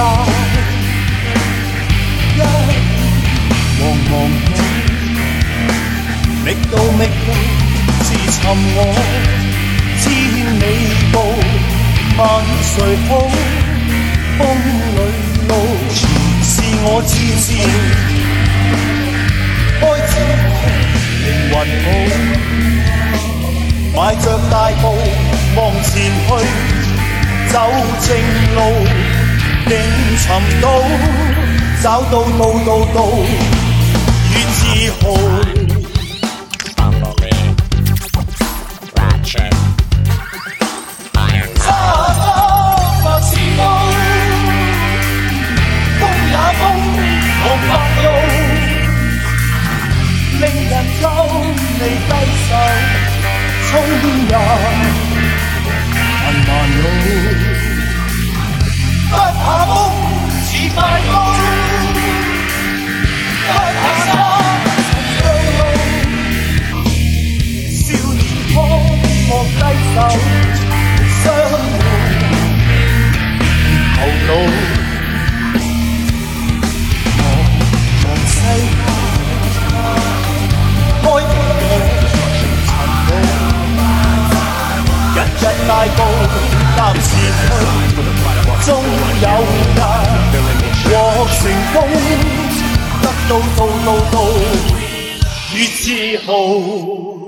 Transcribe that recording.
一茫茫，觅到觅到，自寻我，千里步，问谁好？风里路全是我自照，开枝灵魂好，迈着大步望前去，走正路。命尋到，找到到到到，與自豪。令人夠你低首，衝入。有得获成功，得到到到到，越自豪。